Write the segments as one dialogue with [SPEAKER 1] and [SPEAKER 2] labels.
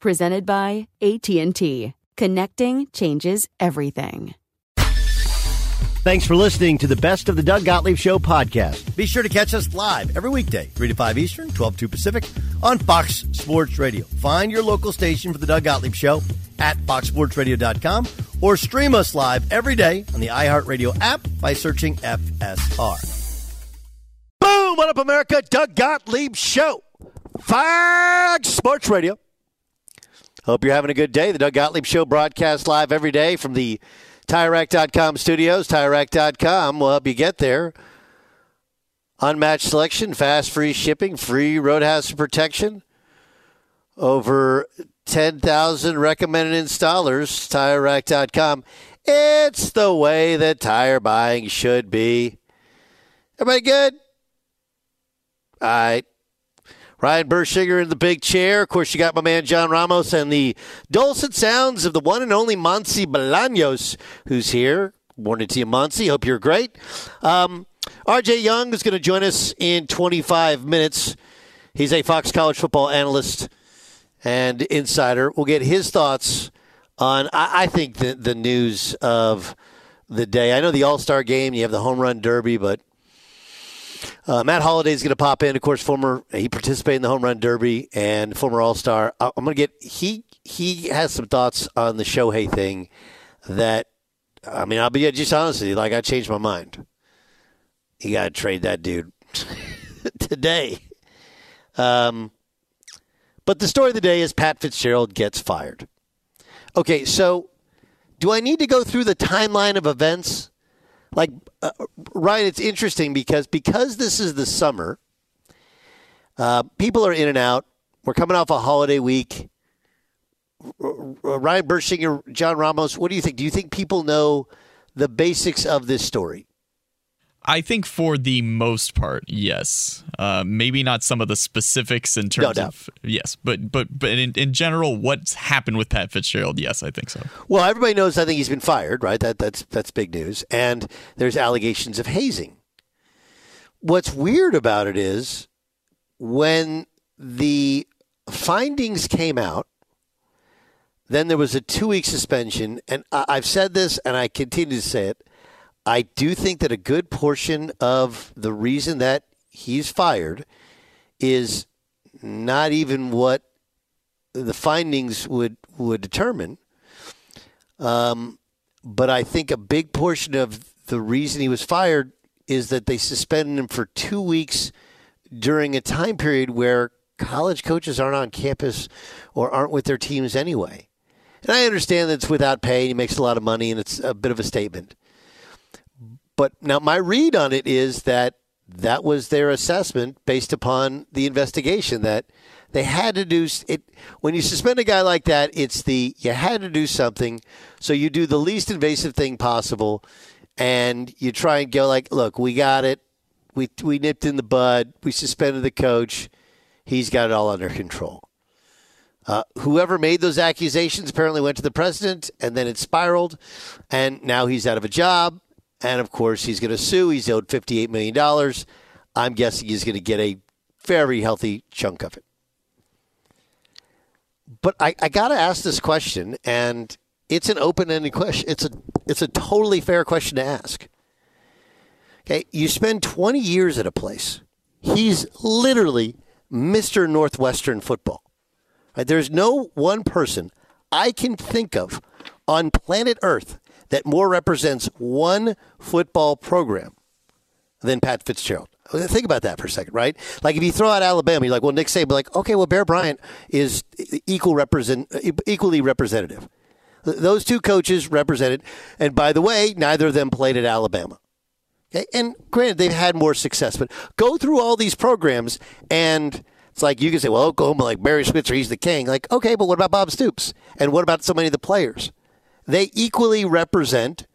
[SPEAKER 1] Presented by AT&T. Connecting changes everything.
[SPEAKER 2] Thanks for listening to the Best of the Doug Gottlieb Show podcast. Be sure to catch us live every weekday, 3 to 5 Eastern, 12 to 2 Pacific, on Fox Sports Radio. Find your local station for the Doug Gottlieb Show at foxsportsradio.com or stream us live every day on the iHeartRadio app by searching FSR. Boom! What up, America? Doug Gottlieb Show. Fox Sports Radio. Hope you're having a good day. The Doug Gottlieb Show broadcast live every day from the TireRack.com studios. TireRack.com will help you get there. Unmatched selection, fast free shipping, free road hazard protection. Over 10,000 recommended installers. TireRack.com. It's the way that tire buying should be. Everybody good? All right. Ryan Bershinger in the big chair. Of course, you got my man John Ramos and the dulcet sounds of the one and only Monsi Bolaños, who's here. Morning to you, Monsi. Hope you're great. Um, RJ Young is going to join us in 25 minutes. He's a Fox College football analyst and insider. We'll get his thoughts on, I, I think, the, the news of the day. I know the All Star game, you have the home run derby, but uh, Matt Holliday is going to pop in. Of course, former he participated in the home run derby and former All Star. I'm going to get he he has some thoughts on the Shohei thing that I mean I'll be just honest with you. Like I changed my mind. You got to trade that dude today. Um, but the story of the day is Pat Fitzgerald gets fired. Okay, so do I need to go through the timeline of events? Like uh, Ryan, it's interesting because because this is the summer, uh, people are in and out. We're coming off a holiday week. R- Ryan Bershinger, John Ramos, what do you think? Do you think people know the basics of this story?
[SPEAKER 3] I think for the most part, yes. Uh, maybe not some of the specifics in terms
[SPEAKER 2] doubt.
[SPEAKER 3] of yes, but but but in, in general, what's happened with Pat Fitzgerald? Yes, I think so.
[SPEAKER 2] Well, everybody knows. I think he's been fired, right? That that's that's big news. And there's allegations of hazing. What's weird about it is when the findings came out, then there was a two week suspension, and I- I've said this, and I continue to say it. I do think that a good portion of the reason that he's fired is not even what the findings would would determine. Um, but I think a big portion of the reason he was fired is that they suspended him for two weeks during a time period where college coaches aren't on campus or aren't with their teams anyway. And I understand that it's without pay, he makes a lot of money, and it's a bit of a statement. But now my read on it is that that was their assessment based upon the investigation that they had to do it when you suspend a guy like that it's the you had to do something. So you do the least invasive thing possible and you try and go like look we got it. We we nipped in the bud. We suspended the coach. He's got it all under control. Uh, whoever made those accusations apparently went to the president and then it spiraled and now he's out of a job and of course, he's going to sue. He's owed $58 million. I'm guessing he's going to get a very healthy chunk of it. But I, I got to ask this question, and it's an open ended question. It's a, it's a totally fair question to ask. Okay, you spend 20 years at a place. He's literally Mr. Northwestern football. Right? There's no one person I can think of on planet Earth that more represents one football program than Pat Fitzgerald. Think about that for a second, right? Like if you throw out Alabama, you're like, well, Nick Saban, like, okay, well, Bear Bryant is equal represent, equally representative. Those two coaches represented, and by the way, neither of them played at Alabama. Okay, and granted, they've had more success, but go through all these programs, and it's like you can say, well, Oklahoma, like Barry Switzer, he's the king. Like, okay, but what about Bob Stoops? And what about so many of the players? They equally represent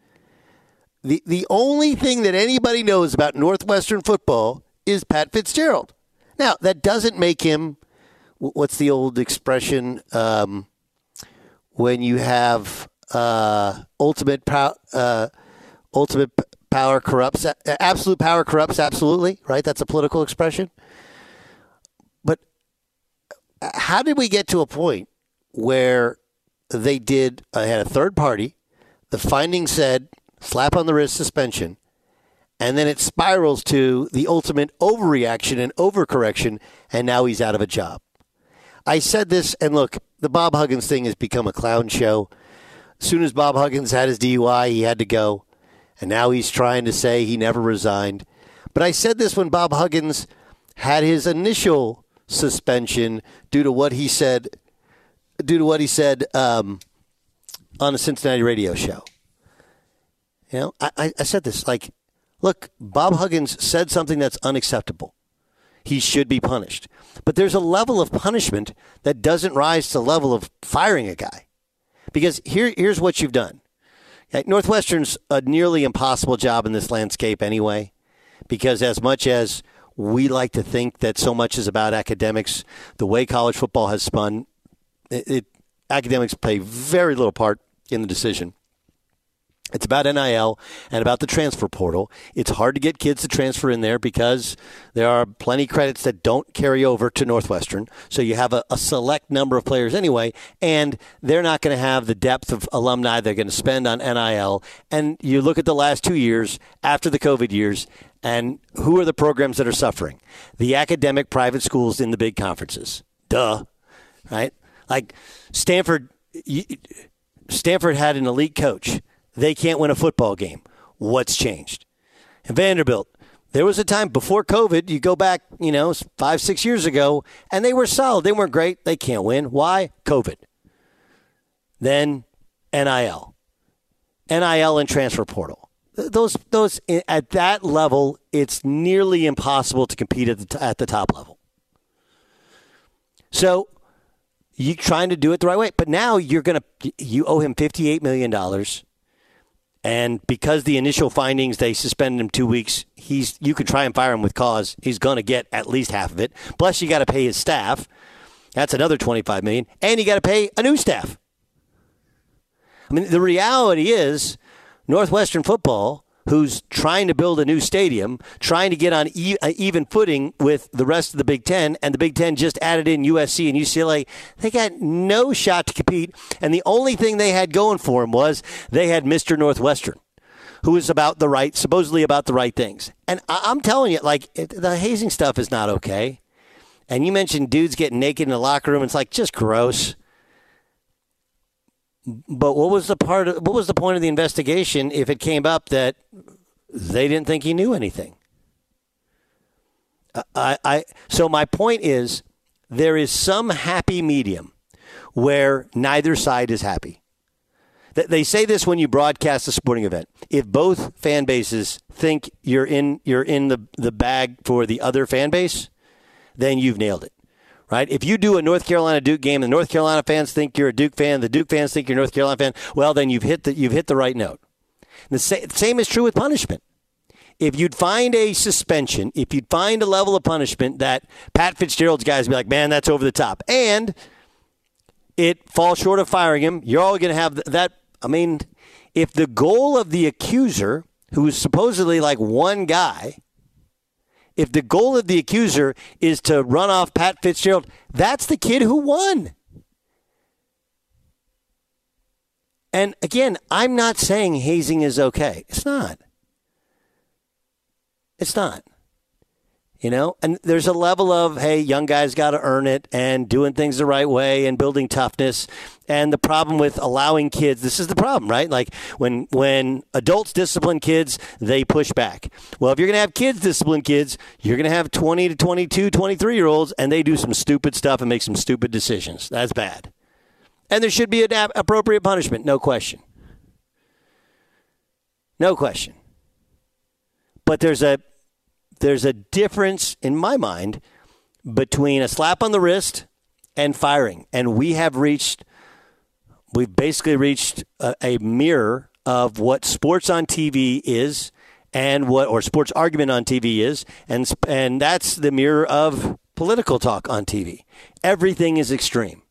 [SPEAKER 2] the the only thing that anybody knows about Northwestern football is Pat Fitzgerald. Now that doesn't make him. What's the old expression? Um, when you have uh, ultimate power, uh, ultimate power corrupts. Absolute power corrupts. Absolutely, right? That's a political expression. But uh, how did we get to a point where they did uh, had a third party. The finding said slap on the wrist suspension, and then it spirals to the ultimate overreaction and overcorrection, and now he's out of a job. I said this, and look, the Bob Huggins thing has become a clown show. As soon as Bob Huggins had his DUI, he had to go, and now he's trying to say he never resigned. But I said this when Bob Huggins had his initial suspension due to what he said due to what he said um, on a Cincinnati radio show. You know, I, I said this like, look, Bob Huggins said something that's unacceptable. He should be punished. But there's a level of punishment that doesn't rise to the level of firing a guy. Because here, here's what you've done. Northwestern's a nearly impossible job in this landscape anyway, because as much as we like to think that so much is about academics, the way college football has spun, it, it, academics play very little part in the decision. It's about NIL and about the transfer portal. It's hard to get kids to transfer in there because there are plenty credits that don't carry over to Northwestern. So you have a, a select number of players anyway, and they're not going to have the depth of alumni they're going to spend on NIL. And you look at the last two years after the COVID years, and who are the programs that are suffering? The academic private schools in the big conferences. Duh. Right? Like Stanford, Stanford had an elite coach. They can't win a football game. What's changed? And Vanderbilt, there was a time before COVID, you go back, you know, five, six years ago, and they were solid. They weren't great. They can't win. Why? COVID. Then NIL. NIL and transfer portal. Those, those at that level, it's nearly impossible to compete at the, at the top level. So you trying to do it the right way. But now you're going to you owe him fifty eight million dollars, and because the initial findings they suspended him two weeks, he's you could try and fire him with cause. He's going to get at least half of it. Plus, you got to pay his staff. That's another twenty five million, and you got to pay a new staff. I mean, the reality is Northwestern football who's trying to build a new stadium, trying to get on e- uh, even footing with the rest of the Big Ten, and the Big Ten just added in USC and UCLA. They got no shot to compete, and the only thing they had going for them was they had Mr. Northwestern. Who was about the right, supposedly about the right things. And I- I'm telling you, like, the hazing stuff is not okay. And you mentioned dudes getting naked in the locker room. It's like just gross. But what was the part? Of, what was the point of the investigation if it came up that they didn't think he knew anything? I, I so my point is there is some happy medium where neither side is happy. They say this when you broadcast a sporting event. If both fan bases think you're in you're in the, the bag for the other fan base, then you've nailed it. Right? If you do a North Carolina Duke game, and the North Carolina fans think you're a Duke fan, the Duke fans think you're a North Carolina fan, well then you've hit the you've hit the right note. the same is true with punishment. If you'd find a suspension, if you'd find a level of punishment that Pat Fitzgerald's guys be like, man, that's over the top, and it falls short of firing him, you're all going to have that I mean, if the goal of the accuser, who's supposedly like one guy, if the goal of the accuser is to run off Pat Fitzgerald, that's the kid who won. And again, I'm not saying hazing is okay. It's not. It's not you know? And there's a level of hey young guys got to earn it and doing things the right way and building toughness. And the problem with allowing kids this is the problem right? Like when when adults discipline kids they push back. Well if you're going to have kids discipline kids you're going to have 20 to 22 23 year olds and they do some stupid stuff and make some stupid decisions. That's bad. And there should be an appropriate punishment no question. No question. But there's a there's a difference in my mind between a slap on the wrist and firing. And we have reached, we've basically reached a, a mirror of what sports on TV is and what, or sports argument on TV is. And, and that's the mirror of political talk on TV. Everything is extreme.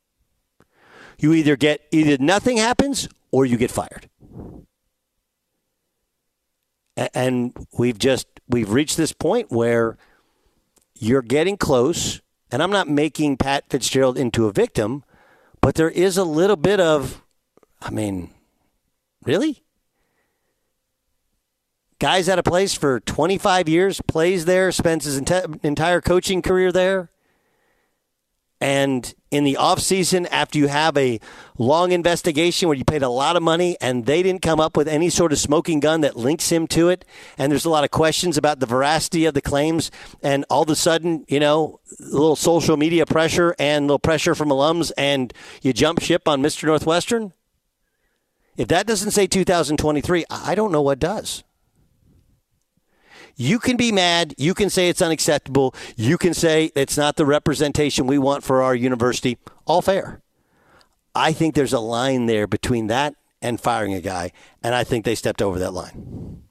[SPEAKER 2] You either get, either nothing happens or you get fired. And we've just we've reached this point where you're getting close, and I'm not making Pat Fitzgerald into a victim, but there is a little bit of, I mean, really? Guy's at a place for 25 years, plays there, spends his entire coaching career there. And in the offseason, after you have a long investigation where you paid a lot of money and they didn't come up with any sort of smoking gun that links him to it, and there's a lot of questions about the veracity of the claims, and all of a sudden, you know, a little social media pressure and a little pressure from alums, and you jump ship on Mr. Northwestern? If that doesn't say 2023, I don't know what does. You can be mad. You can say it's unacceptable. You can say it's not the representation we want for our university. All fair. I think there's a line there between that and firing a guy, and I think they stepped over that line.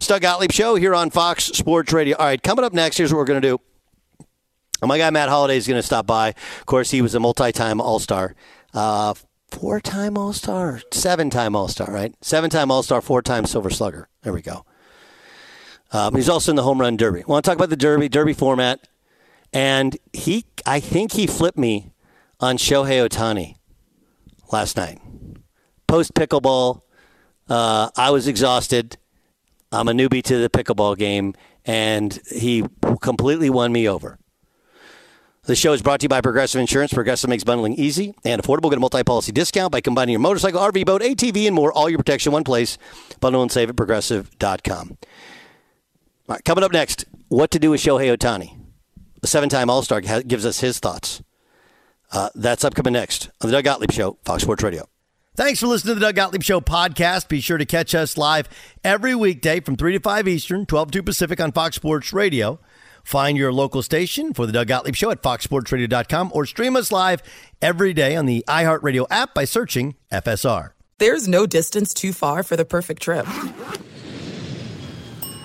[SPEAKER 2] Doug Gottlieb Show here on Fox Sports Radio. All right, coming up next, here's what we're going to do. My guy Matt Holliday is going to stop by. Of course, he was a multi-time All-Star. Uh, four-time All-Star, seven-time All-Star, right? Seven-time All-Star, four-time Silver Slugger. There we go. Um, he's also in the home run derby. Want to talk about the derby, derby format. And he, I think he flipped me on Shohei Ohtani last night. Post pickleball, uh, I was exhausted. I'm a newbie to the pickleball game, and he completely won me over. The show is brought to you by Progressive Insurance. Progressive makes bundling easy and affordable. Get a multi-policy discount by combining your motorcycle, RV, boat, ATV, and more. All your protection in one place. Bundle and save at progressive.com. All right, coming up next, what to do with Shohei Ohtani. The seven-time All-Star gives us his thoughts. Uh, that's upcoming next on the Doug Gottlieb Show, Fox Sports Radio. Thanks for listening to the Doug Gottlieb Show podcast. Be sure to catch us live every weekday from 3 to 5 Eastern, 12 to Pacific on Fox Sports Radio. Find your local station for the Doug Gottlieb Show at foxsportsradio.com or stream us live every day on the iHeartRadio app by searching FSR.
[SPEAKER 4] There's no distance too far for the perfect trip.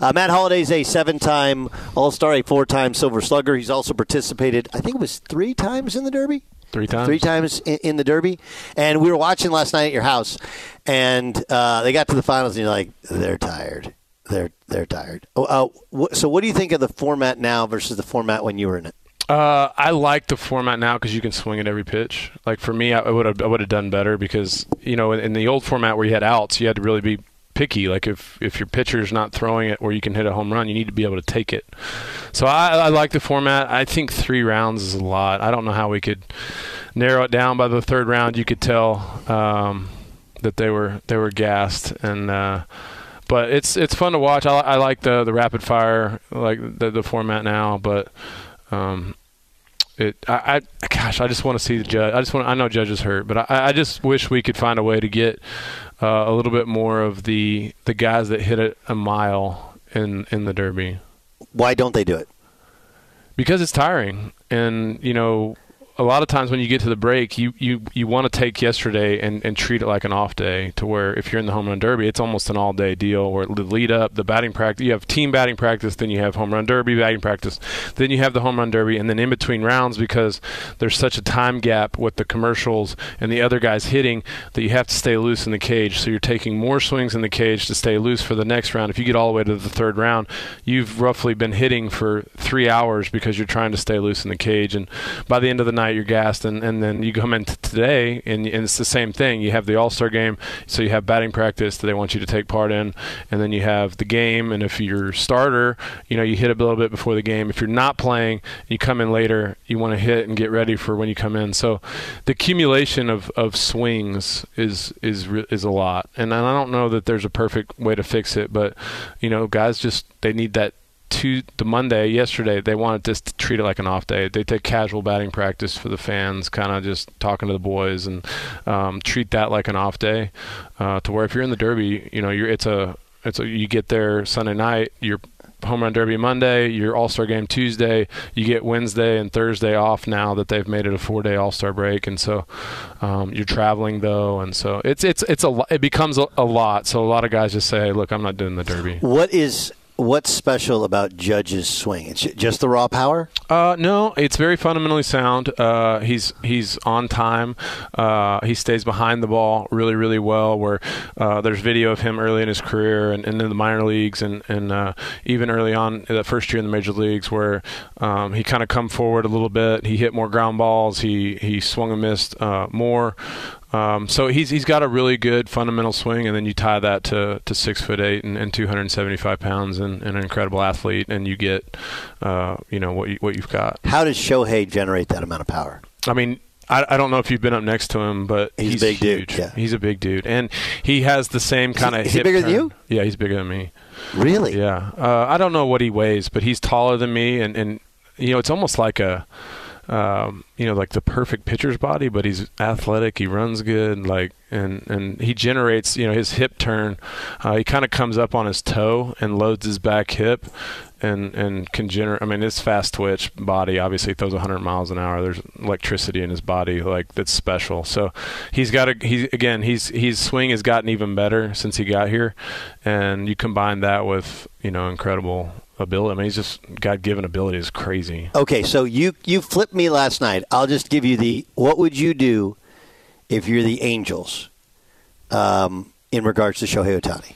[SPEAKER 2] Uh, Matt Holliday's a seven-time All-Star, a four-time Silver Slugger. He's also participated, I think it was three times in the Derby.
[SPEAKER 5] Three times.
[SPEAKER 2] Three times in, in the Derby. And we were watching last night at your house, and uh, they got to the finals, and you're like, they're tired. They're they're tired. Oh, uh, so, what do you think of the format now versus the format when you were in it?
[SPEAKER 5] Uh, I like the format now because you can swing at every pitch. Like for me, I would have I would have done better because you know in, in the old format where you had outs, you had to really be picky. Like if if your pitcher's not throwing it where you can hit a home run, you need to be able to take it. So I, I like the format. I think three rounds is a lot. I don't know how we could narrow it down by the third round. You could tell um, that they were they were gassed and. Uh, but it's it's fun to watch. I, I like the the rapid fire, like the the format now. But um, it I, I gosh, I just want to see the judge. I just want I know Judge's hurt, but I, I just wish we could find a way to get uh, a little bit more of the the guys that hit it a mile in in the Derby.
[SPEAKER 2] Why don't they do it?
[SPEAKER 5] Because it's tiring, and you know a lot of times when you get to the break, you, you, you want to take yesterday and, and treat it like an off day to where if you're in the home run derby, it's almost an all day deal where the lead up, the batting practice, you have team batting practice, then you have home run derby batting practice, then you have the home run derby, and then in between rounds because there's such a time gap with the commercials and the other guys hitting that you have to stay loose in the cage. So you're taking more swings in the cage to stay loose for the next round. If you get all the way to the third round, you've roughly been hitting for three hours because you're trying to stay loose in the cage. And by the end of the night, you're gassed, and, and then you come into today, and, and it's the same thing. You have the All Star game, so you have batting practice that they want you to take part in, and then you have the game. And if you're starter, you know you hit a little bit before the game. If you're not playing, you come in later. You want to hit and get ready for when you come in. So the accumulation of, of swings is is is a lot, and I don't know that there's a perfect way to fix it, but you know guys just they need that to the Monday yesterday, they wanted to treat it like an off day. They take casual batting practice for the fans, kind of just talking to the boys, and um, treat that like an off day. Uh, to where if you're in the Derby, you know, you're it's a it's a you get there Sunday night, you're home run derby Monday, your All Star game Tuesday. You get Wednesday and Thursday off now that they've made it a four day All Star break, and so um, you're traveling though, and so it's it's it's a it becomes a, a lot. So a lot of guys just say, hey, "Look, I'm not doing the Derby."
[SPEAKER 2] What is what's special about Judge's swing? It's just the raw power.
[SPEAKER 5] Uh, no, it's very fundamentally sound. Uh, he's he's on time. Uh, he stays behind the ball really really well. Where uh, there's video of him early in his career and, and in the minor leagues and and uh, even early on the first year in the major leagues where um, he kind of come forward a little bit. He hit more ground balls. He he swung and missed uh, more. Um, so he's he's got a really good fundamental swing, and then you tie that to, to six foot eight and, and 275 pounds and, and, an incredible athlete, and you get uh, you know what you, what you've got.
[SPEAKER 2] How does Shohei generate that amount of power?
[SPEAKER 5] I mean, I, I, don't know if you've been up next to him, but
[SPEAKER 2] he's,
[SPEAKER 5] he's
[SPEAKER 2] a big
[SPEAKER 5] huge.
[SPEAKER 2] dude. Yeah.
[SPEAKER 5] He's a big dude, and he has the same kind of.
[SPEAKER 2] Is he bigger
[SPEAKER 5] turn.
[SPEAKER 2] than you?
[SPEAKER 5] Yeah, he's bigger than me.
[SPEAKER 2] Really?
[SPEAKER 5] Yeah. Uh, I don't know what he weighs, but he's taller than me, and and you know it's almost like a um, you know, like the perfect pitcher's body, but he's athletic. He runs good, like, and and he generates, you know, his hip turn. Uh, he kind of comes up on his toe and loads his back hip, and and can generate. I mean, his fast twitch body obviously throws 100 miles an hour. There's electricity in his body, like that's special. So he's got a. He's again, he's his swing has gotten even better since he got here, and you combine that with you know incredible ability. I mean, he's just God given ability is crazy.
[SPEAKER 2] Okay, so you you flipped me last night. I'll just give you the what would you do if you're the Angels um, in regards to Shohei Ohtani?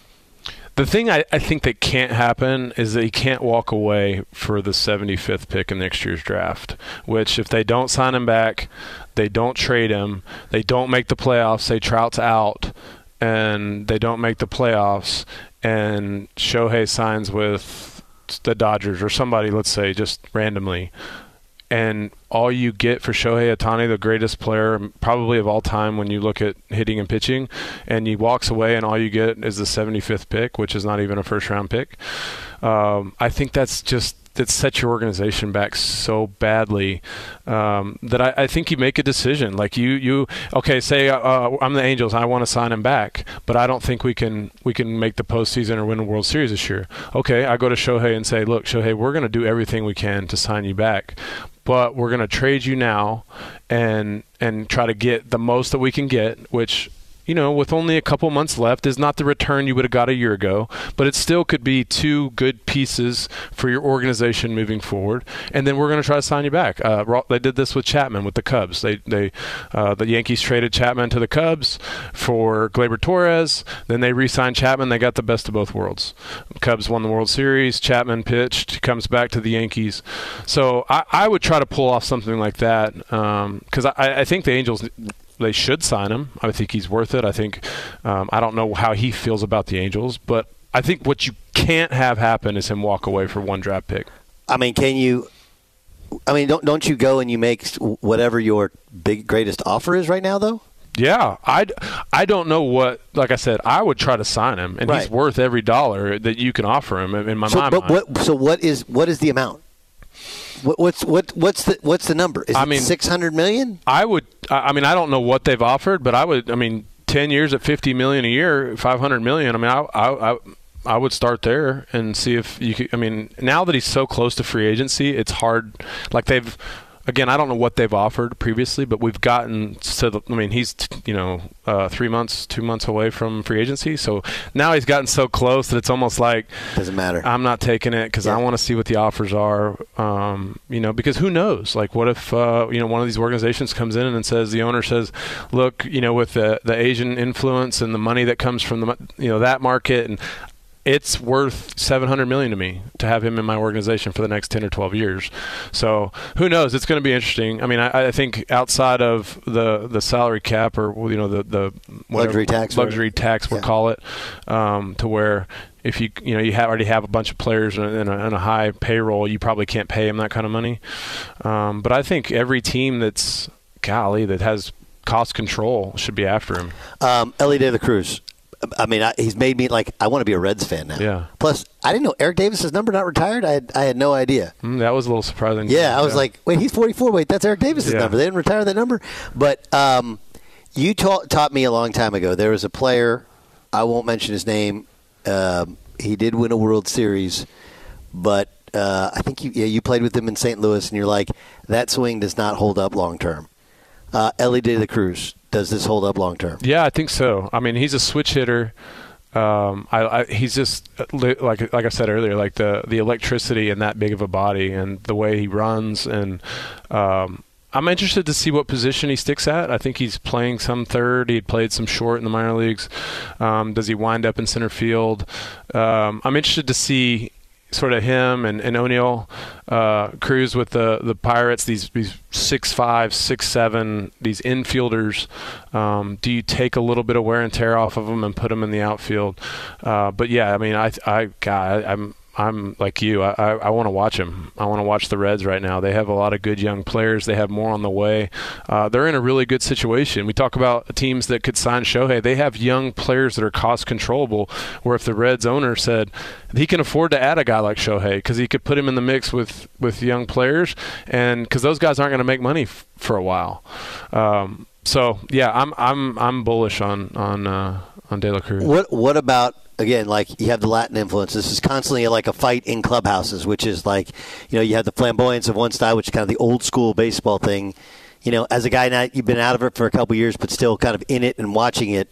[SPEAKER 5] The thing I, I think that can't happen is that he can't walk away for the 75th pick in next year's draft. Which, if they don't sign him back, they don't trade him, they don't make the playoffs, say Trout's out, and they don't make the playoffs, and Shohei signs with the Dodgers or somebody, let's say, just randomly, and all you get for Shohei Ohtani, the greatest player probably of all time when you look at hitting and pitching, and he walks away and all you get is the 75th pick, which is not even a first round pick. Um, I think that's just that set your organization back so badly um, that I, I, think you make a decision. Like you, you okay? Say uh, uh I'm the Angels. I want to sign him back, but I don't think we can we can make the postseason or win a World Series this year. Okay, I go to Shohei and say, look, Shohei, we're going to do everything we can to sign you back, but we're going to trade you now and and try to get the most that we can get, which you know, with only a couple months left, is not the return you would have got a year ago, but it still could be two good pieces for your organization moving forward. And then we're going to try to sign you back. Uh, they did this with Chapman with the Cubs. They, they, uh, the Yankees traded Chapman to the Cubs for Gleyber Torres. Then they re-signed Chapman. They got the best of both worlds. Cubs won the World Series. Chapman pitched, comes back to the Yankees. So I, I would try to pull off something like that because um, I, I think the Angels they should sign him. I think he's worth it. I think um, I don't know how he feels about the Angels, but I think what you can't have happen is him walk away for one draft pick.
[SPEAKER 2] I mean, can you? I mean, don't don't you go and you make whatever your big greatest offer is right now, though?
[SPEAKER 5] Yeah, I, I don't know what. Like I said, I would try to sign him, and right. he's worth every dollar that you can offer him. In my
[SPEAKER 2] so,
[SPEAKER 5] mind.
[SPEAKER 2] But what, so what is what is the amount? What, what's what what's the what's the number? Is I mean, six hundred million?
[SPEAKER 5] I would. I mean, I don't know what they've offered, but I would. I mean, ten years at fifty million a year, five hundred million. I mean, I, I, I I would start there and see if you could. I mean, now that he's so close to free agency, it's hard. Like they've again, I don't know what they've offered previously, but we've gotten to the. I mean, he's you know uh, three months, two months away from free agency, so now he's gotten so close that it's almost like
[SPEAKER 2] doesn't matter.
[SPEAKER 5] I'm not taking it because yeah. I want to see what the offers are. Um, you know, because who knows? Like, what if uh, you know one of these organizations comes in and says the owner says, look, you know, with the the Asian influence and the money that comes from the you know that market, and it's worth 700 million to me to have him in my organization for the next 10 or 12 years. So who knows? It's going to be interesting. I mean, I, I think outside of the the salary cap or you know the the
[SPEAKER 2] luxury tax,
[SPEAKER 5] luxury tax we'll yeah. call it, um, to where if you you know you have, already have a bunch of players in a, in a, high payroll, you probably can't pay them that kind of money. Um, but I think every team that's golly that has cost control should be after him.
[SPEAKER 2] Um, Elly De La Cruz. I mean, I, he's made me like I want to be a Reds fan now.
[SPEAKER 5] Yeah.
[SPEAKER 2] Plus, I didn't know Eric Davis's number not retired. I had, I had no idea.
[SPEAKER 5] Mm, that was a little surprising.
[SPEAKER 2] Yeah, I was yeah. like, wait, he's 44. Wait, that's Eric Davis's yeah. number. They didn't retire that number. But um, you taught taught me a long time ago. There was a player. I won't mention his name. Um, he did win a World Series, but uh, I think you yeah, you played with him in St. Louis, and you're like that swing does not hold up long term. Uh, Elly De La Cruz does this hold up long term?
[SPEAKER 5] Yeah, I think so. I mean, he's a switch hitter. um, I, I, he's just like like I said earlier, like the the electricity in that big of a body and the way he runs, and um, I'm interested to see what position he sticks at. I think he's playing some third. He played some short in the minor leagues. Um, does he wind up in center field? Um, I'm interested to see sort of him and, and Oneil uh, Cruz with the the Pirates. These these six five, six seven, these infielders. Um, do you take a little bit of wear and tear off of them and put them in the outfield? Uh, but yeah, I mean, I I God, I'm I'm like you. I, I, I want to watch them. I want to watch the Reds right now. They have a lot of good young players. They have more on the way. Uh, they're in a really good situation. We talk about teams that could sign Shohei. They have young players that are cost controllable. Where if the Reds owner said he can afford to add a guy like Shohei because he could put him in the mix with with young players, and because those guys aren't going to make money f- for a while. Um, so yeah, I'm I'm I'm bullish on on uh, on De La Cruz.
[SPEAKER 2] What what about again, like you have the Latin influence. This is constantly like a fight in clubhouses, which is like, you know, you have the flamboyance of one style, which is kind of the old school baseball thing. You know, as a guy now, you've been out of it for a couple years, but still kind of in it and watching it.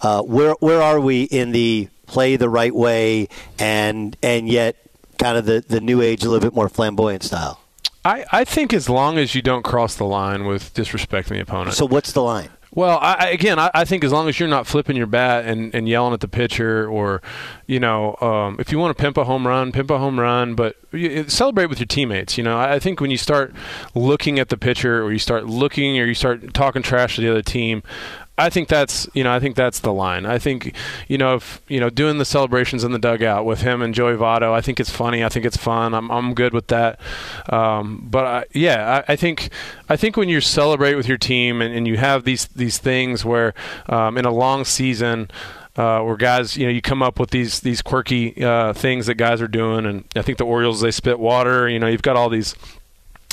[SPEAKER 2] Uh, where where are we in the play the right way and and yet kind of the, the new age, a little bit more flamboyant style?
[SPEAKER 5] I, I think as long as you don't cross the line with disrespecting the opponent.
[SPEAKER 2] So what's the line?
[SPEAKER 5] Well, I, again, I, I, think as long as you're not flipping your bat and, and yelling at the pitcher, or you know, um, if you want to pimp a home run, pimp a home run, but you, celebrate with your teammates. You know, I, I think when you start looking at the pitcher, or you start looking, or you start talking trash to the other team, I think that's you know I think that's the line. I think you know if you know doing the celebrations in the dugout with him and Joey Votto. I think it's funny. I think it's fun. I'm I'm good with that. Um, but I, yeah, I, I, think I think when you celebrate with your team and, and you have these these things where um, in a long season. Uh, where guys, you know, you come up with these these quirky uh, things that guys are doing, and I think the Orioles they spit water. You know, you've got all these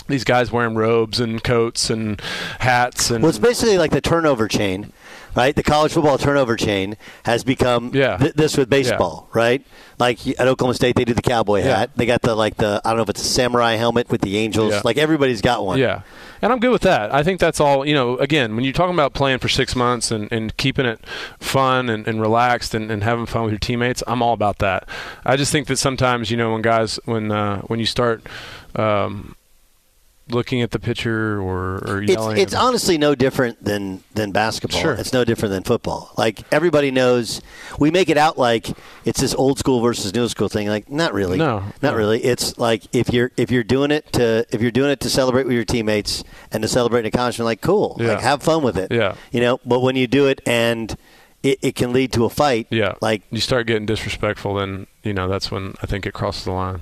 [SPEAKER 5] these guys wearing robes and coats and hats and
[SPEAKER 2] well it's basically like the turnover chain right? The college football turnover chain has become yeah. th- this with baseball yeah. right? Like at oklahoma state they do the cowboy yeah. hat. They got the like the i don't know if it's a samurai helmet with the angels. Like everybody's got one.
[SPEAKER 5] Yeah. And i'm good with that. I think that's all you know again when you're talking about playing for six months and, and keeping it fun and, and relaxed and, and having fun with your teammates i'm all about that. I just think that sometimes you know when guys when uh, when you start um, looking at the pitcher or, or yelling?
[SPEAKER 2] It's, it's honestly no different than, than basketball. Sure. It's no different than football. Like everybody knows, we make it out like it's this old school versus new school thing. Like not really.
[SPEAKER 5] No,
[SPEAKER 2] not
[SPEAKER 5] no.
[SPEAKER 2] really. It's like if you're if you're doing it to if you're doing it to celebrate with your teammates and to celebrate an accomplishment, like cool, yeah. like have fun with it.
[SPEAKER 5] Yeah,
[SPEAKER 2] you know. But when you do it and it, it can lead to a fight.
[SPEAKER 5] Yeah,
[SPEAKER 2] like
[SPEAKER 5] you start getting disrespectful, then you know that's when I think it crosses the line.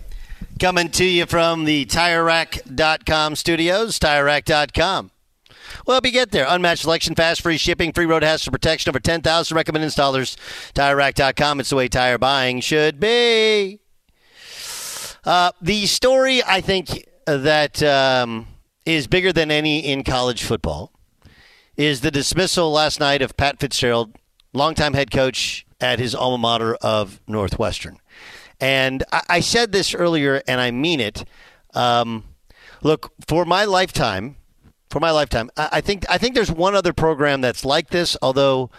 [SPEAKER 2] Coming to you from the TireRack.com studios, TireRack.com. Well, help you get there. Unmatched selection, fast, free shipping, free road hazard protection, over 10,000 recommended installers. TireRack.com. It's the way tire buying should be. Uh, the story, I think, that um, is bigger than any in college football is the dismissal last night of Pat Fitzgerald, longtime head coach at his alma mater of Northwestern. And I, I said this earlier, and I mean it. Um, look, for my lifetime, for my lifetime, I, I, think I think there's one other program that's like this. Although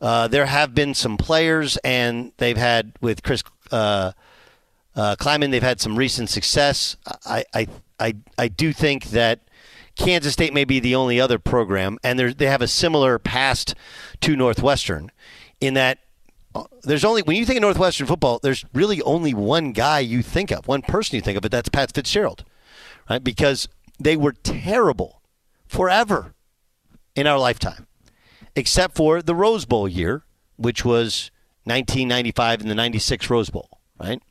[SPEAKER 2] uh, there have been some players, and they've had with Chris uh, uh, Klieman, they've had some recent success. I, I I I do think that. Kansas State may be the only other program, and they have a similar past to Northwestern in that there's only when you think of Northwestern football, there's really only one guy you think of, one person you think of, but that's Pat Fitzgerald, right? Because they were terrible forever in our lifetime, except for the Rose Bowl year, which was 1995 and the 96 Rose Bowl, right?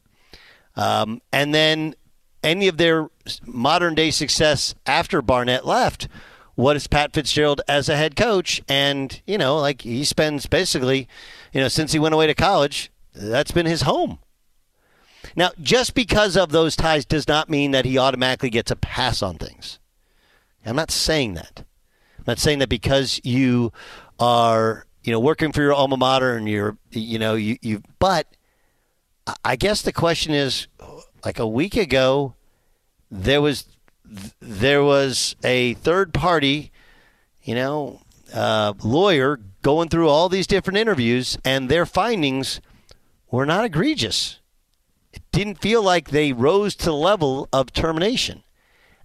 [SPEAKER 2] Um, and then any of their modern day success after Barnett left what is Pat Fitzgerald as a head coach? And, you know, like he spends basically you know, since he went away to college, that's been his home. Now, just because of those ties does not mean that he automatically gets a pass on things. I'm not saying that. I'm not saying that because you are, you know, working for your alma mater and you're, you know, you, you, but I guess the question is like a week ago, there was, there was a third party, you know, uh, lawyer going through all these different interviews, and their findings were not egregious. It didn't feel like they rose to the level of termination.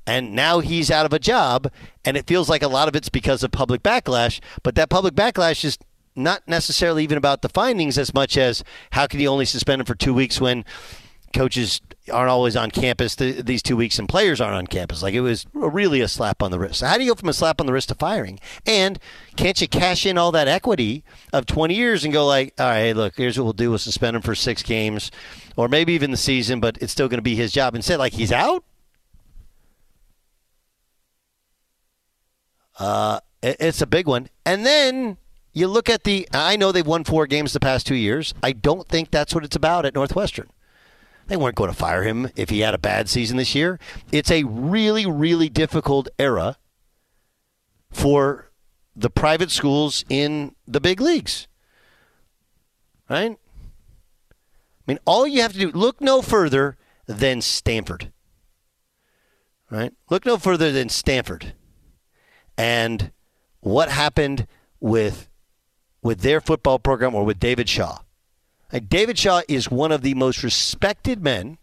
[SPEAKER 2] And now he's out of a job, and it feels like a lot of it's because of public backlash. But that public backlash is not necessarily even about the findings as much as how can you only suspend him for two weeks when coaches aren't always on campus th- these two weeks and players aren't on campus. Like it was really a slap on the wrist. So how do you go from a slap on the wrist to firing? And can't you cash in all that equity of 20 years and go like, all right, look, here's what we'll do: we'll suspend him for six games, or maybe even the season, but it's still going to be his job. Instead, like he's out. Uh, it's a big one. And then you look at the. I know they've won four games the past two years. I don't think that's what it's about at Northwestern. They weren't going to fire him if he had a bad season this year. It's a really, really difficult era for the private schools in the big leagues. Right? I mean, all you have to do, look no further than Stanford. Right? Look no further than Stanford. And what happened with with their football program or with David Shaw. David Shaw is one of the most respected men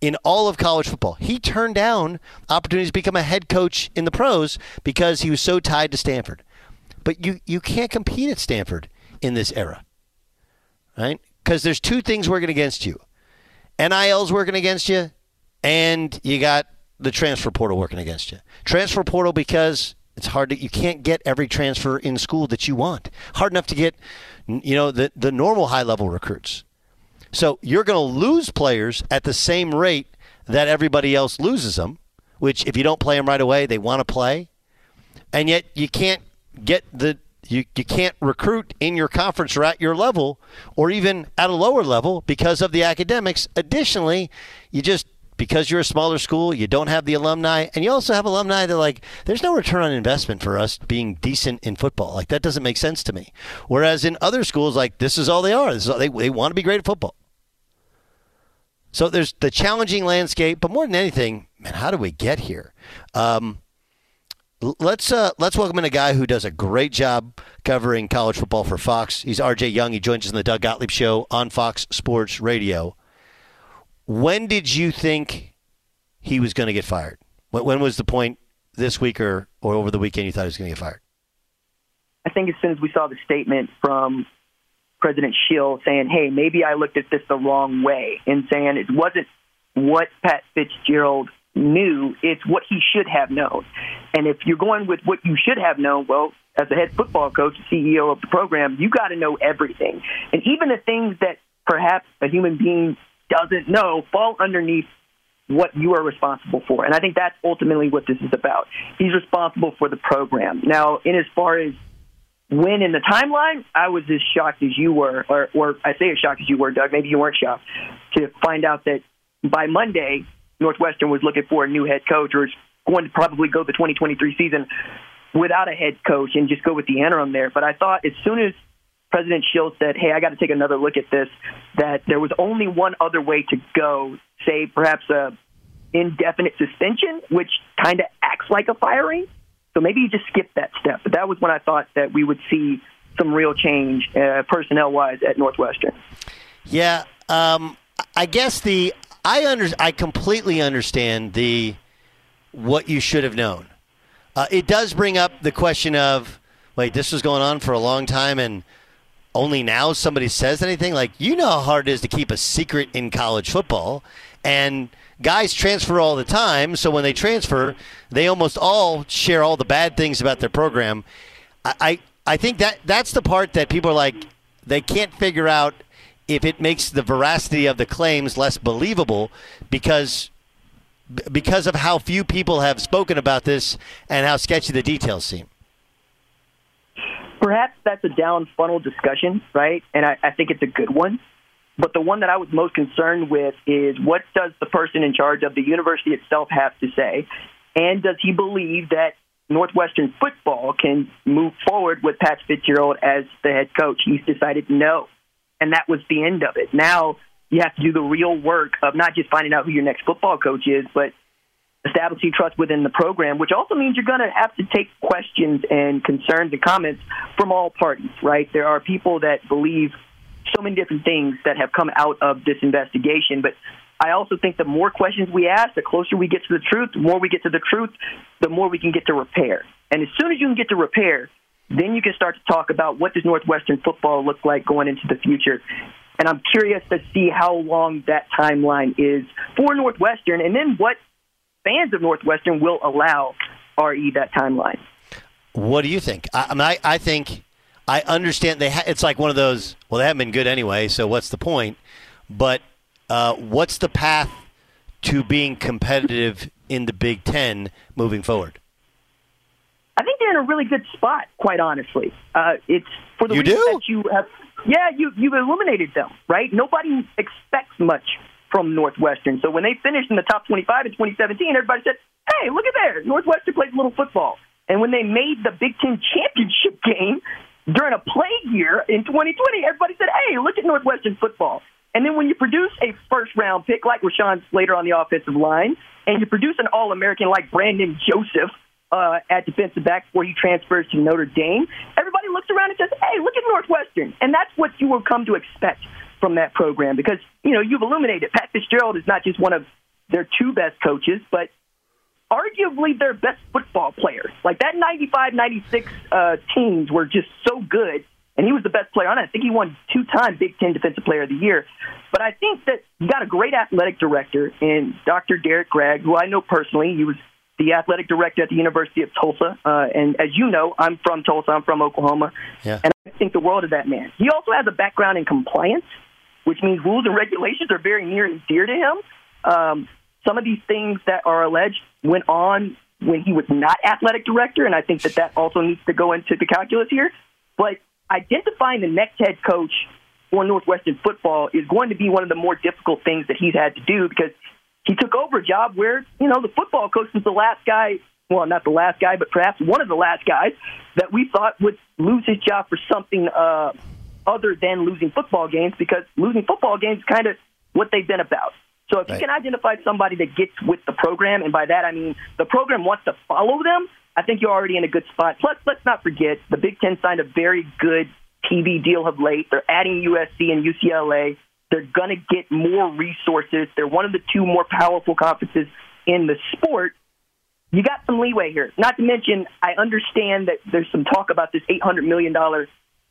[SPEAKER 2] in all of college football. He turned down opportunities to become a head coach in the pros because he was so tied to Stanford. But you, you can't compete at Stanford in this era, right? Because there's two things working against you NIL's working against you, and you got the transfer portal working against you. Transfer portal because it's hard to you can't get every transfer in school that you want. Hard enough to get you know the the normal high level recruits. So you're going to lose players at the same rate that everybody else loses them, which if you don't play them right away, they want to play. And yet you can't get the you, you can't recruit in your conference or at your level or even at a lower level because of the academics. Additionally, you just because you're a smaller school, you don't have the alumni, and you also have alumni that like there's no return on investment for us being decent in football. Like that doesn't make sense to me. Whereas in other schools, like this is all they are. All, they they want to be great at football. So there's the challenging landscape, but more than anything, man, how do we get here? Um, let's uh, let's welcome in a guy who does a great job covering college football for Fox. He's R.J. Young. He joins us in the Doug Gottlieb Show on Fox Sports Radio. When did you think he was going to get fired? When was the point this week or, or over the weekend you thought he was going to get fired?
[SPEAKER 6] I think as soon as we saw the statement from President Schill saying, "Hey, maybe I looked at this the wrong way," and saying it wasn't what Pat Fitzgerald knew, it's what he should have known. And if you're going with what you should have known, well, as the head football coach, CEO of the program, you got to know everything. And even the things that perhaps a human being doesn't know fall underneath what you are responsible for. And I think that's ultimately what this is about. He's responsible for the program. Now, in as far as when in the timeline, I was as shocked as you were, or, or I say as shocked as you were, Doug. Maybe you weren't shocked to find out that by Monday, Northwestern was looking for a new head coach or is going to probably go the 2023 season without a head coach and just go with the interim there. But I thought as soon as President Schill said, "Hey, I got to take another look at this," that there was only one other way to go, say perhaps a indefinite suspension, which kind of acts like a firing. So maybe you just skip that step. But that was when I thought that we would see some real change uh, personnel wise at Northwestern.
[SPEAKER 2] Yeah, um, I guess the I under I completely understand the what you should have known. Uh, it does bring up the question of wait, this was going on for a long time, and only now somebody says anything. Like you know how hard it is to keep a secret in college football, and guys transfer all the time. So when they transfer, they almost all share all the bad things about their program. I I, I think that that's the part that people are like they can't figure out if it makes the veracity of the claims less believable because because of how few people have spoken about this and how sketchy the details seem.
[SPEAKER 6] Perhaps that's a down funnel discussion, right? And I, I think it's a good one. But the one that I was most concerned with is what does the person in charge of the university itself have to say? And does he believe that Northwestern football can move forward with Pat Fitzgerald as the head coach? He's decided no and that was the end of it. Now you have to do the real work of not just finding out who your next football coach is, but establishing trust within the program, which also means you're going to have to take questions and concerns and comments from all parties, right? There are people that believe so many different things that have come out of this investigation, but I also think the more questions we ask, the closer we get to the truth, the more we get to the truth, the more we can get to repair. And as soon as you can get to repair, then you can start to talk about what does Northwestern football look like going into the future. And I'm curious to see how long that timeline is for Northwestern, and then what fans of Northwestern will allow RE that timeline.
[SPEAKER 2] What do you think? I, I mean, I, I think I understand they. Ha- it's like one of those. Well, they haven't been good anyway, so what's the point? But uh, what's the path to being competitive in the Big Ten moving forward?
[SPEAKER 6] I think they're in a really good spot, quite honestly. Uh, it's for the
[SPEAKER 2] you
[SPEAKER 6] reason
[SPEAKER 2] do?
[SPEAKER 6] that you have. Yeah, you you've eliminated them, right? Nobody expects much from Northwestern. So when they finished in the top 25 in 2017, everybody said, "Hey, look at there, Northwestern plays little football." And when they made the Big Ten championship game during a plague year in 2020, everybody said, "Hey, look at Northwestern football." And then when you produce a first round pick like Rashawn Slater on the offensive line, and you produce an All American like Brandon Joseph uh, at defensive back before he transfers to Notre Dame, everybody looks around and says, hey, look at Northwestern. And that's what you will come to expect from that program because, you know, you've illuminated Pat Fitzgerald is not just one of their two best coaches, but arguably their best football player. Like that 95 96 uh, teams were just so good, and he was the best player on it. I think he won two time Big Ten Defensive Player of the Year. But I think that you got a great athletic director in Dr. Derrick Gragg, who I know personally. He was the athletic director at the University of Tulsa. Uh, and as you know, I'm from Tulsa, I'm from Oklahoma.
[SPEAKER 2] Yeah.
[SPEAKER 6] And I think the world of that man. He also has a background in compliance, which means rules and regulations are very near and dear to him. Um, some of these things that are alleged went on when he was not athletic director, and I think that that also needs to go into the calculus here. But identifying the next head coach for Northwestern football is going to be one of the more difficult things that he's had to do because he took over a job where, you know, the football coach was the last guy, well, not the last guy, but perhaps one of the last guys that we thought would lose his job for something uh, other than losing football games because losing football games is kind of what they've been about. So if right. you can identify somebody that gets with the program, and by that I mean the program wants to follow them, I think you're already in a good spot. Plus, let's not forget the Big Ten signed a very good TV deal of late. They're adding USC and UCLA. They're going to get more resources. They're one of the two more powerful conferences in the sport. You got some leeway here. Not to mention, I understand that there's some talk about this $800 million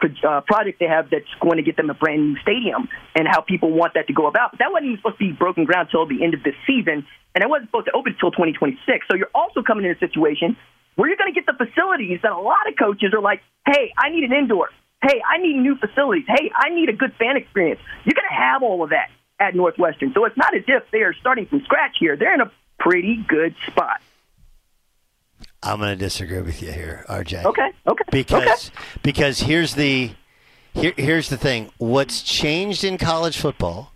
[SPEAKER 6] uh, project they have that's going to get them a brand new stadium and how people want that to go about. But that wasn't even supposed to be broken ground till the end of this season, and it wasn't supposed to open until 2026. So you're also coming in a situation where you're going to get the facilities that a lot of coaches are like, hey, I need an indoor. Hey, I need new facilities. Hey, I need a good fan experience. You're going to have all of that at Northwestern. So it's not as if they are starting from scratch here. They're in a pretty good spot.
[SPEAKER 2] I'm going to disagree with you here, RJ.
[SPEAKER 6] Okay. Okay.
[SPEAKER 2] Because
[SPEAKER 6] okay.
[SPEAKER 2] because here's the here, here's the thing. What's changed in college football,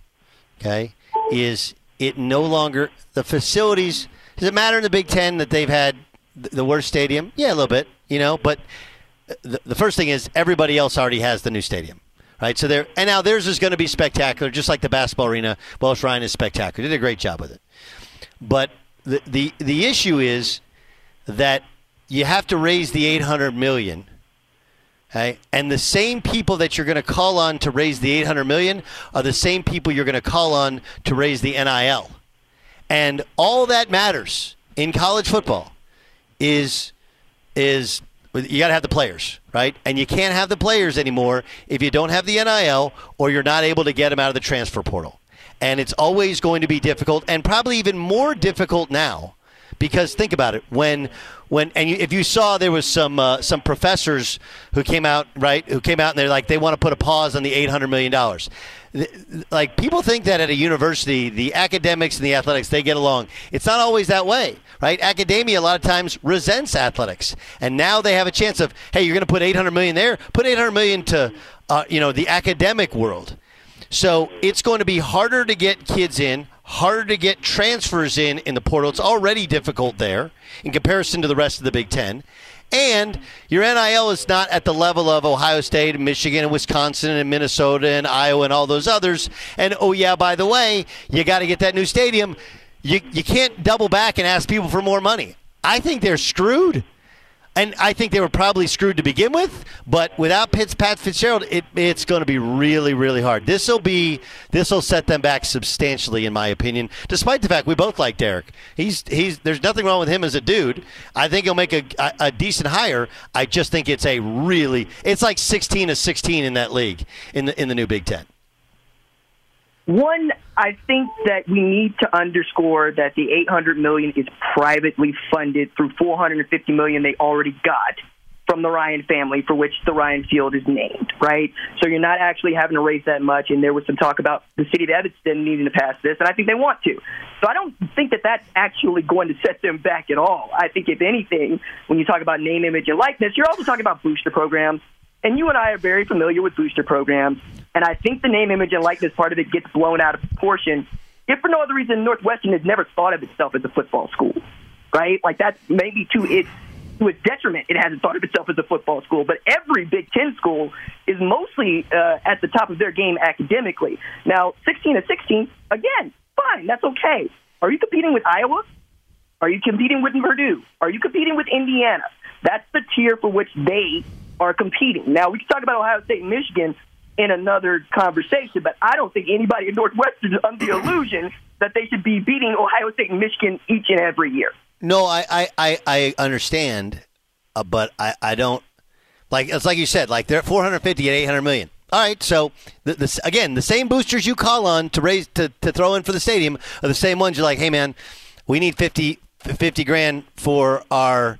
[SPEAKER 2] okay, is it no longer the facilities. Does it matter in the Big Ten that they've had the worst stadium? Yeah, a little bit, you know. But the, the first thing is everybody else already has the new stadium right? So there, and now theirs is going to be spectacular, just like the basketball arena. Welsh Ryan is spectacular; did a great job with it. But the the the issue is that you have to raise the 800 million. Okay? And the same people that you're going to call on to raise the 800 million are the same people you're going to call on to raise the NIL. And all that matters in college football is is you got to have the players, right? And you can't have the players anymore if you don't have the NIL or you're not able to get them out of the transfer portal. And it's always going to be difficult and probably even more difficult now because think about it when when and you, if you saw there was some uh, some professors who came out right who came out and they're like they want to put a pause on the 800 million dollars. Like people think that at a university the academics and the athletics they get along. It's not always that way right? Academia a lot of times resents athletics. And now they have a chance of hey you're going to put 800 million there put 800 million to uh, you know the academic world. So it's going to be harder to get kids in harder to get transfers in in the portal. It's already difficult there in comparison to the rest of the Big Ten. And your NIL is not at the level of Ohio State and Michigan and Wisconsin and Minnesota and Iowa and all those others. And oh, yeah, by the way, you got to get that new stadium. You, you can't double back and ask people for more money. I think they're screwed and I think they were probably screwed to begin with. But without Pitts, Pat Fitzgerald, it, it's going to be really, really hard. This will be this will set them back substantially, in my opinion. Despite the fact we both like Derrick, he's he's there's nothing wrong with him as a dude. I think he'll make a, a, a decent hire. I just think it's a really it's like 16 to 16 in that league in the in the new Big Ten.
[SPEAKER 6] One, I think that we need to underscore that the 800 million is privately funded through 450 million they already got from the Ryan family, for which the Ryan Field is named, right? So you're not actually having to raise that much. And there was some talk about the city of Evanston needing to pass this, and I think they want to. So I don't think that that's actually going to set them back at all. I think, if anything, when you talk about name, image, and likeness, you're also talking about booster programs and you and I are very familiar with booster programs, and I think the name, image, and likeness part of it gets blown out of proportion. If for no other reason, Northwestern has never thought of itself as a football school, right? Like that's maybe to its to its detriment, it hasn't thought of itself as a football school. But every Big Ten school is mostly uh, at the top of their game academically. Now, 16 to 16, again, fine, that's okay. Are you competing with Iowa? Are you competing with Purdue? Are you competing with Indiana? That's the tier for which they are competing. Now, we can talk about Ohio State and Michigan, in another conversation. But I don't think anybody in Northwestern is under the illusion that they should be beating Ohio State and Michigan each and every year.
[SPEAKER 2] No, I I, I, I understand, uh, but I, I don't like. It's like you said, like they're at 450 at 800 million. All right, so the, the, again, the same boosters you call on to raise to, to throw in for the stadium are the same ones you're like, hey man, we need 50, 50 grand for our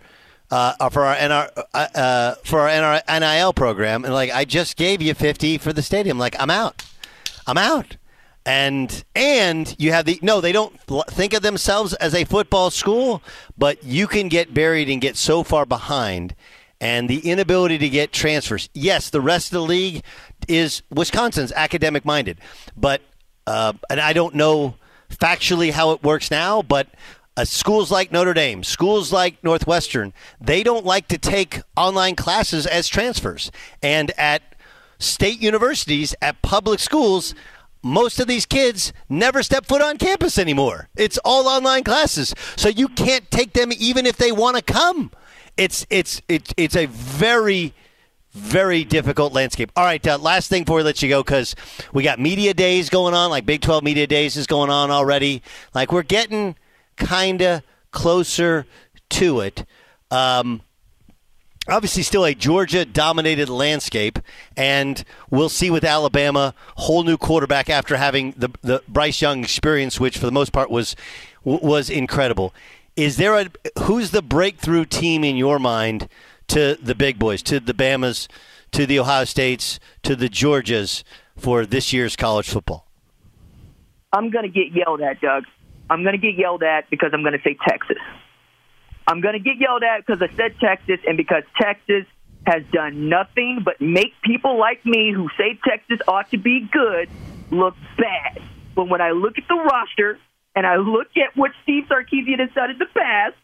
[SPEAKER 2] uh, for our NR, uh, uh, for our NIL program, and like I just gave you fifty for the stadium. Like I'm out, I'm out, and and you have the no, they don't think of themselves as a football school, but you can get buried and get so far behind, and the inability to get transfers. Yes, the rest of the league is Wisconsin's academic minded, but uh, and I don't know factually how it works now, but uh, schools like Notre Dame, schools like Northwestern, they don't like to take online classes as transfers. And at state universities, at public schools, most of these kids never step foot on campus anymore. It's all online classes. So you can't take them even if they want to come. It's it's it's it's a very very difficult landscape. All right, uh, last thing before we let you go, because we got media days going on, like Big 12 media days is going on already. Like we're getting kind of closer to it. Um, obviously, still a Georgia dominated landscape, and we'll see with Alabama, whole new quarterback after having the, the Bryce Young experience, which for the most part was was incredible. Is there a who's the breakthrough team in your mind to the big boys, to the Bamas, to the Ohio States, to the Georgias for this year's college football?
[SPEAKER 6] I'm going to get yelled at, Doug. I'm going to get yelled at because I'm going to say Texas. I'm going to get yelled at because I said Texas and because Texas has done nothing but make people like me who say Texas ought to be good look bad. But when I look at the roster and I look at what Steve Sarkisian has done in the past,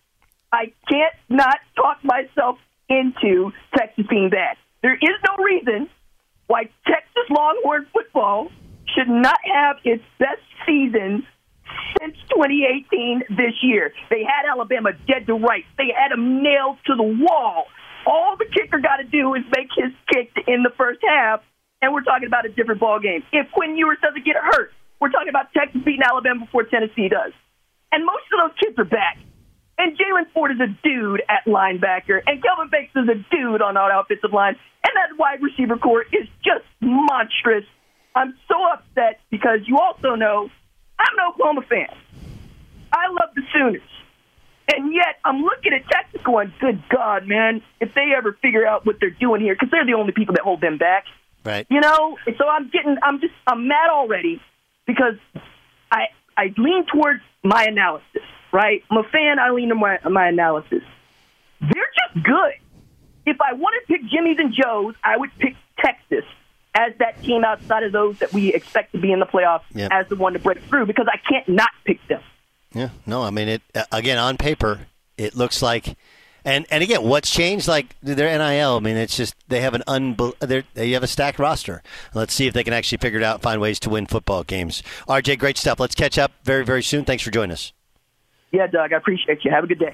[SPEAKER 6] I can't not talk myself into Texas being bad. There is no reason why Texas Longhorn football should not have its best season since 2018 this year. They had Alabama dead to rights. They had them nailed to the wall. All the kicker got to do is make his kick in the first half, and we're talking about a different ball game. If Quinn Ewers doesn't get hurt, we're talking about Texas beating Alabama before Tennessee does. And most of those kids are back. And Jaylan Ford is a dude at linebacker, and Kelvin Banks is a dude on our offensive line, and that wide receiver corps is just monstrous. I'm so upset because you also know I'm an Oklahoma fan. I love the Sooners. And yet, I'm looking at Texas going, good God, man, if they ever figure out what they're doing here, because they're the only people that hold them back.
[SPEAKER 2] Right.
[SPEAKER 6] You know? And so I'm getting, I'm just, I'm mad already because I, I lean towards my analysis, right? I'm a fan, I lean to my, my analysis. They're just good. If I want to pick Jimmy's and Joe's, I would pick Texas as that team outside of those that we expect to be in the playoffs
[SPEAKER 2] Yep.
[SPEAKER 6] as the one to break through because I can't not pick them.
[SPEAKER 2] Yeah, no, I mean it uh, again on paper. It looks like, and and again, what's changed? Like their NIL. I mean, it's just they have an unbel- they're- have a stacked roster. Let's see if they can actually figure it out, find ways to win football games. RJ, great stuff. Let's catch up very very soon. Thanks for joining us.
[SPEAKER 6] Yeah, Doug, I appreciate you. Have a good day.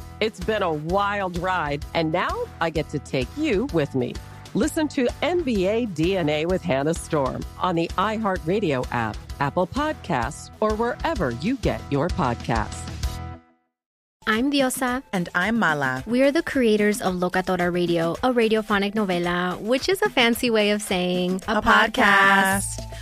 [SPEAKER 7] It's been a wild ride, and now I get to take you with me. Listen to NBA DNA with Hannah Storm on the iHeartRadio app, Apple Podcasts, or wherever you get your podcasts.
[SPEAKER 8] I'm Diosa.
[SPEAKER 9] And I'm Mala.
[SPEAKER 8] We are the creators of Locatora Radio, a radiophonic novela, which is a fancy way of saying
[SPEAKER 9] a, a podcast. podcast.